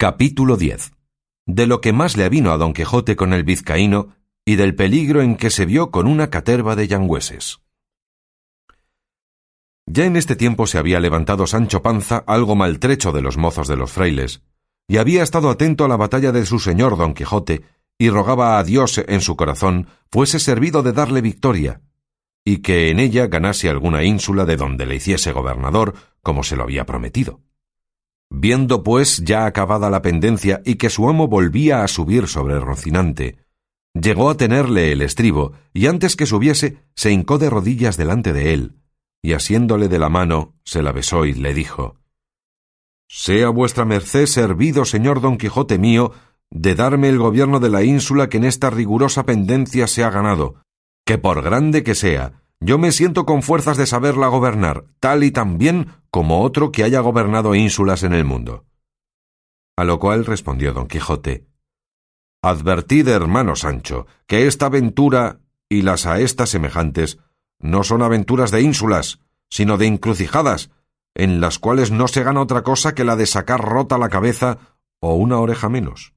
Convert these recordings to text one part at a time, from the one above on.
Capítulo 10. De lo que más le avino a don Quijote con el vizcaíno y del peligro en que se vio con una caterva de yangüeses. Ya en este tiempo se había levantado Sancho Panza algo maltrecho de los mozos de los frailes, y había estado atento a la batalla de su señor don Quijote, y rogaba a Dios en su corazón fuese servido de darle victoria, y que en ella ganase alguna ínsula de donde le hiciese gobernador, como se lo había prometido. Viendo, pues, ya acabada la pendencia y que su amo volvía a subir sobre Rocinante, llegó a tenerle el estribo, y antes que subiese, se hincó de rodillas delante de él, y asiéndole de la mano, se la besó y le dijo Sea vuestra merced servido, señor Don Quijote mío, de darme el gobierno de la ínsula que en esta rigurosa pendencia se ha ganado, que por grande que sea, yo me siento con fuerzas de saberla gobernar, tal y tan bien como otro que haya gobernado ínsulas en el mundo. A lo cual respondió don Quijote Advertid, hermano Sancho, que esta aventura y las a estas semejantes no son aventuras de ínsulas, sino de encrucijadas, en las cuales no se gana otra cosa que la de sacar rota la cabeza o una oreja menos.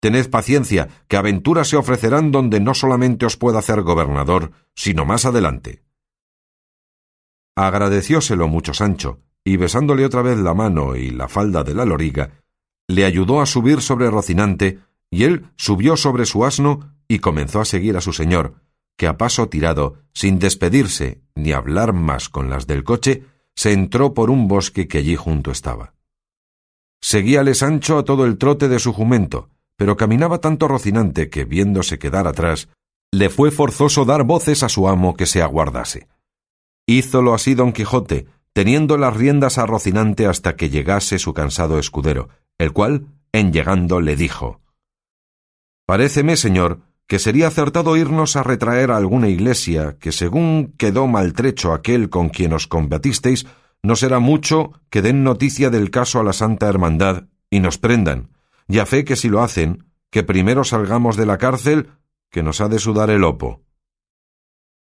Tened paciencia, que aventuras se ofrecerán donde no solamente os pueda hacer gobernador, sino más adelante. Agradecióselo mucho Sancho, y besándole otra vez la mano y la falda de la loriga, le ayudó a subir sobre Rocinante, y él subió sobre su asno y comenzó a seguir a su señor, que a paso tirado, sin despedirse ni hablar más con las del coche, se entró por un bosque que allí junto estaba. Seguíale Sancho a todo el trote de su jumento, pero caminaba tanto Rocinante que, viéndose quedar atrás, le fue forzoso dar voces a su amo que se aguardase. Hízolo así don Quijote, teniendo las riendas a Rocinante hasta que llegase su cansado escudero, el cual, en llegando, le dijo Paréceme, señor, que sería acertado irnos a retraer a alguna iglesia, que según quedó maltrecho aquel con quien os combatisteis, no será mucho que den noticia del caso a la Santa Hermandad y nos prendan, y a fe que si lo hacen, que primero salgamos de la cárcel, que nos ha de sudar el opo.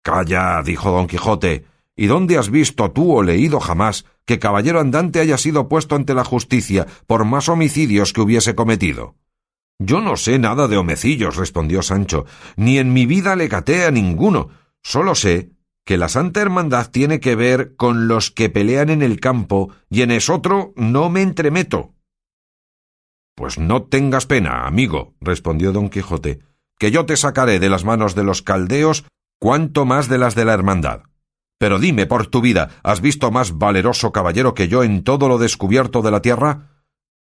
Calla, dijo don Quijote, ¿y dónde has visto tú o leído jamás que caballero andante haya sido puesto ante la justicia por más homicidios que hubiese cometido? Yo no sé nada de homecillos, respondió Sancho, ni en mi vida le caté a ninguno. Solo sé que la Santa Hermandad tiene que ver con los que pelean en el campo y en esotro no me entremeto. Pues no tengas pena, amigo, respondió don Quijote, que yo te sacaré de las manos de los caldeos cuanto más de las de la hermandad. Pero dime por tu vida, ¿has visto más valeroso caballero que yo en todo lo descubierto de la tierra?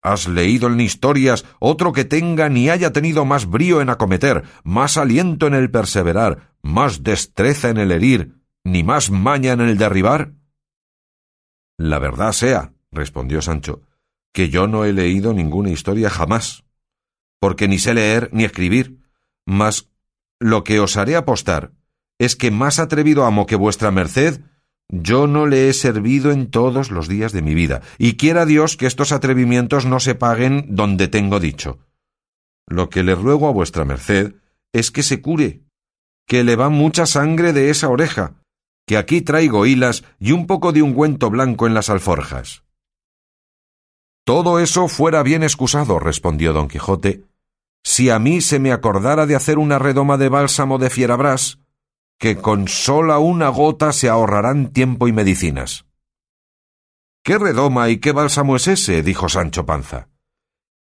¿Has leído en historias otro que tenga ni haya tenido más brío en acometer, más aliento en el perseverar, más destreza en el herir, ni más maña en el derribar? La verdad sea, respondió Sancho, que yo no he leído ninguna historia jamás, porque ni sé leer ni escribir, mas lo que os haré apostar es que más atrevido amo que vuestra merced yo no le he servido en todos los días de mi vida, y quiera Dios que estos atrevimientos no se paguen donde tengo dicho. Lo que le ruego a vuestra merced es que se cure, que le va mucha sangre de esa oreja, que aquí traigo hilas y un poco de ungüento blanco en las alforjas. Todo eso fuera bien excusado, respondió don Quijote, si a mí se me acordara de hacer una redoma de bálsamo de fierabras, que con sola una gota se ahorrarán tiempo y medicinas. ¿Qué redoma y qué bálsamo es ese? dijo Sancho Panza.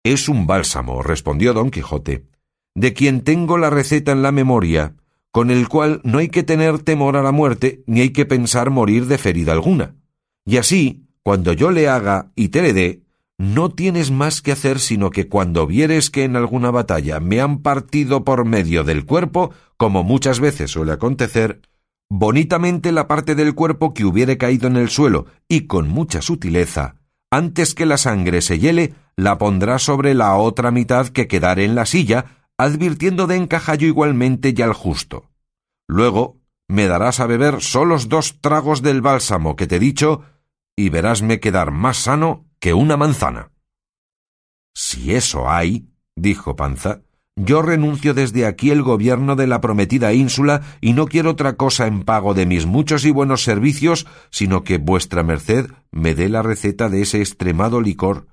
Es un bálsamo, respondió don Quijote, de quien tengo la receta en la memoria, con el cual no hay que tener temor a la muerte, ni hay que pensar morir de ferida alguna. Y así, cuando yo le haga y te le dé, no tienes más que hacer sino que cuando vieres que en alguna batalla me han partido por medio del cuerpo, como muchas veces suele acontecer, bonitamente la parte del cuerpo que hubiere caído en el suelo y con mucha sutileza, antes que la sangre se hiele, la pondrá sobre la otra mitad que quedare en la silla, advirtiendo de encajallo igualmente y al justo. Luego me darás a beber solos dos tragos del bálsamo que te he dicho, y verásme quedar más sano que una manzana. Si eso hay, dijo Panza, yo renuncio desde aquí el gobierno de la prometida ínsula y no quiero otra cosa en pago de mis muchos y buenos servicios, sino que vuestra merced me dé la receta de ese extremado licor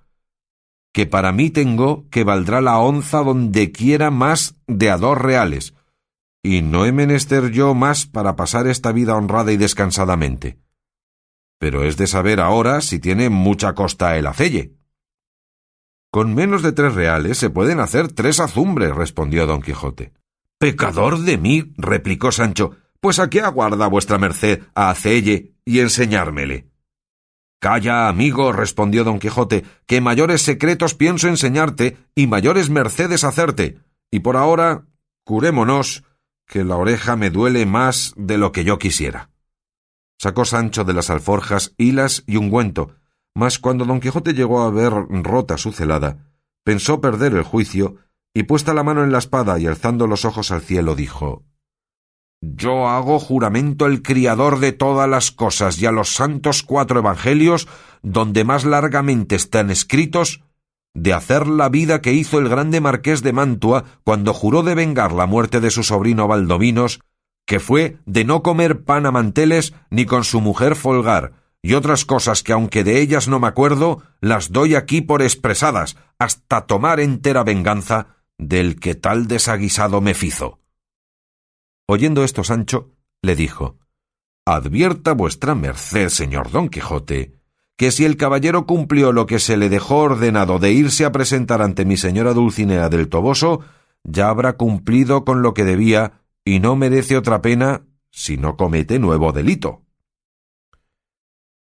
que para mí tengo que valdrá la onza donde quiera más de a dos reales, y no he menester yo más para pasar esta vida honrada y descansadamente. Pero es de saber ahora si tiene mucha costa el acelle. Con menos de tres reales se pueden hacer tres azumbres, respondió don Quijote. Pecador de mí, replicó Sancho, pues a qué aguarda vuestra merced a hacelle y enseñármele. Calla, amigo, respondió don Quijote, que mayores secretos pienso enseñarte y mayores mercedes hacerte. Y por ahora, curémonos, que la oreja me duele más de lo que yo quisiera. Sacó Sancho de las alforjas hilas y ungüento, mas cuando don Quijote llegó a ver rota su celada, pensó perder el juicio, y puesta la mano en la espada y alzando los ojos al cielo, dijo Yo hago juramento el criador de todas las cosas y a los santos cuatro evangelios, donde más largamente están escritos, de hacer la vida que hizo el grande marqués de Mantua cuando juró de vengar la muerte de su sobrino Valdominos, que fue de no comer pan a manteles ni con su mujer folgar, y otras cosas que aunque de ellas no me acuerdo, las doy aquí por expresadas, hasta tomar entera venganza del que tal desaguisado me fizo. Oyendo esto Sancho, le dijo Advierta vuestra merced, señor Don Quijote, que si el caballero cumplió lo que se le dejó ordenado de irse a presentar ante mi señora Dulcinea del Toboso, ya habrá cumplido con lo que debía y no merece otra pena si no comete nuevo delito.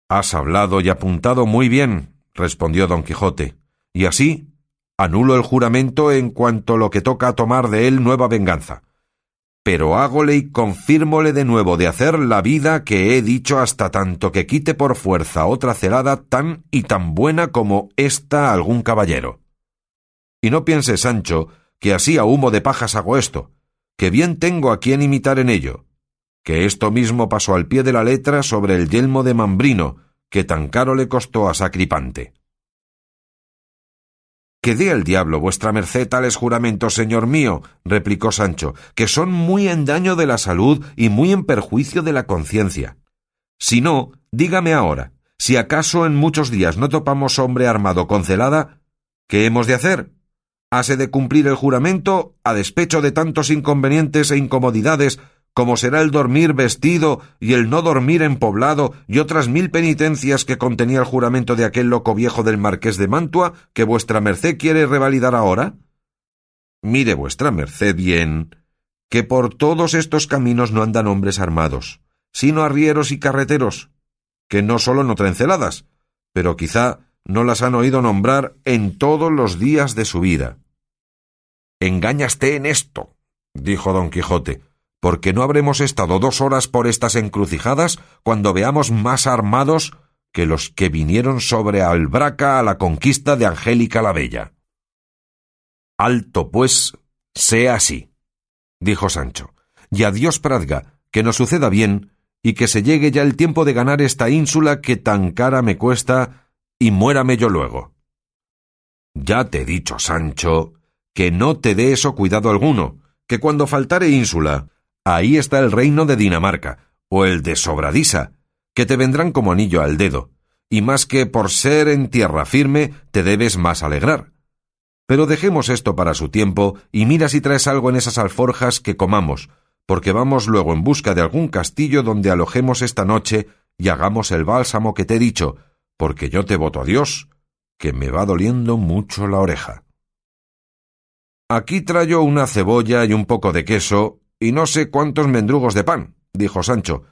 Has hablado y apuntado muy bien, respondió don Quijote, y así anulo el juramento en cuanto lo que toca tomar de él nueva venganza. Pero hágole y confírmole de nuevo de hacer la vida que he dicho hasta tanto que quite por fuerza otra celada tan y tan buena como esta algún caballero. Y no piense, Sancho, que así a humo de pajas hago esto, que bien tengo a quien imitar en ello, que esto mismo pasó al pie de la letra sobre el yelmo de Mambrino, que tan caro le costó a Sacripante. Que dé el diablo vuestra merced tales juramentos, señor mío, replicó Sancho, que son muy en daño de la salud y muy en perjuicio de la conciencia. Si no, dígame ahora, si acaso en muchos días no topamos hombre armado con celada, ¿qué hemos de hacer? ¿Hase de cumplir el juramento a despecho de tantos inconvenientes e incomodidades como será el dormir vestido y el no dormir en poblado y otras mil penitencias que contenía el juramento de aquel loco viejo del marqués de Mantua que vuestra merced quiere revalidar ahora? Mire vuestra merced bien que por todos estos caminos no andan hombres armados, sino arrieros y carreteros, que no sólo no traen celadas, pero quizá no las han oído nombrar en todos los días de su vida. Engáñaste en esto, dijo don Quijote, porque no habremos estado dos horas por estas encrucijadas cuando veamos más armados que los que vinieron sobre Albraca a la conquista de Angélica la Bella. Alto, pues, sea así, dijo Sancho, y adiós Pradga, que nos suceda bien, y que se llegue ya el tiempo de ganar esta ínsula que tan cara me cuesta, y muérame yo luego. Ya te he dicho, Sancho, que no te dé eso cuidado alguno, que cuando faltare ínsula, Ahí está el reino de Dinamarca, o el de Sobradisa, que te vendrán como anillo al dedo, y más que por ser en tierra firme te debes más alegrar. Pero dejemos esto para su tiempo, y mira si traes algo en esas alforjas que comamos, porque vamos luego en busca de algún castillo donde alojemos esta noche y hagamos el bálsamo que te he dicho, porque yo te voto a Dios, que me va doliendo mucho la oreja. Aquí traigo una cebolla y un poco de queso y no sé cuántos mendrugos de pan, dijo Sancho,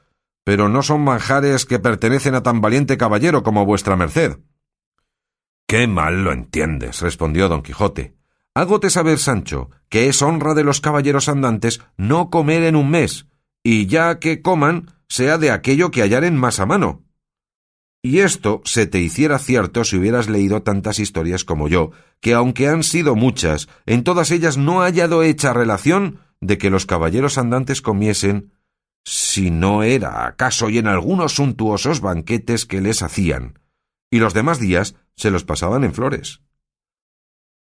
pero no son manjares que pertenecen a tan valiente caballero como vuestra merced. Qué mal lo entiendes, respondió don Quijote. Hágote saber, Sancho, que es honra de los caballeros andantes no comer en un mes, y ya que coman, sea de aquello que hallaren más a mano. Y esto se te hiciera cierto si hubieras leído tantas historias como yo, que aunque han sido muchas, en todas ellas no ha hallado hecha relación de que los caballeros andantes comiesen, si no era acaso y en algunos suntuosos banquetes que les hacían, y los demás días se los pasaban en flores.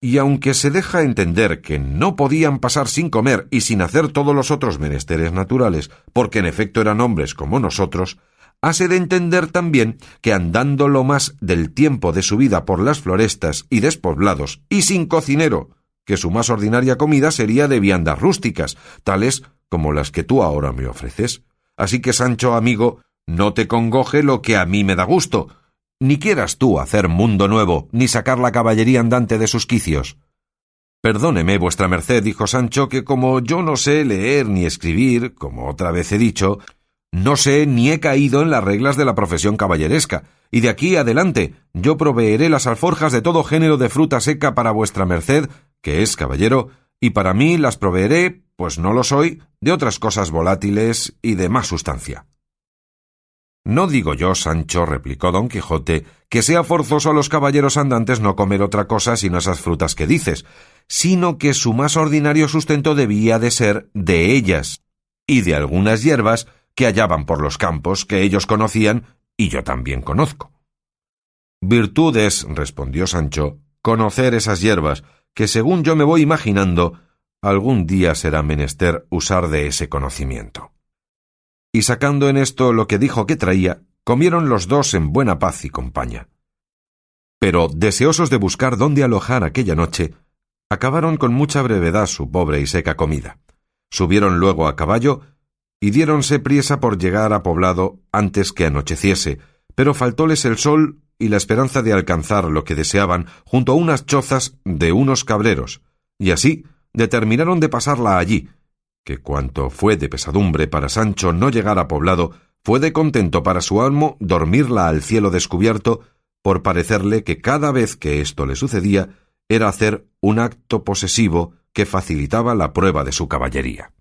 Y aunque se deja entender que no podían pasar sin comer y sin hacer todos los otros menesteres naturales, porque en efecto eran hombres como nosotros, hase de entender también que andando lo más del tiempo de su vida por las florestas y despoblados y sin cocinero, que su más ordinaria comida sería de viandas rústicas, tales como las que tú ahora me ofreces. Así que, Sancho, amigo, no te congoje lo que a mí me da gusto, ni quieras tú hacer mundo nuevo, ni sacar la caballería andante de sus quicios. Perdóneme, vuestra merced, dijo Sancho, que como yo no sé leer ni escribir, como otra vez he dicho, no sé ni he caído en las reglas de la profesión caballeresca, y de aquí adelante yo proveeré las alforjas de todo género de fruta seca para vuestra merced, que es caballero, y para mí las proveeré, pues no lo soy, de otras cosas volátiles y de más sustancia. No digo yo, Sancho, replicó don Quijote, que sea forzoso a los caballeros andantes no comer otra cosa sino esas frutas que dices, sino que su más ordinario sustento debía de ser de ellas, y de algunas hierbas que hallaban por los campos que ellos conocían y yo también conozco. Virtudes, respondió Sancho, conocer esas hierbas, que según yo me voy imaginando, algún día será menester usar de ese conocimiento. Y sacando en esto lo que dijo que traía, comieron los dos en buena paz y compañía. Pero, deseosos de buscar dónde alojar aquella noche, acabaron con mucha brevedad su pobre y seca comida. Subieron luego a caballo y diéronse priesa por llegar a poblado antes que anocheciese, pero faltóles el sol y la esperanza de alcanzar lo que deseaban junto a unas chozas de unos cabreros, y así determinaron de pasarla allí, que cuanto fue de pesadumbre para Sancho no llegar a poblado, fue de contento para su amo dormirla al cielo descubierto, por parecerle que cada vez que esto le sucedía era hacer un acto posesivo que facilitaba la prueba de su caballería.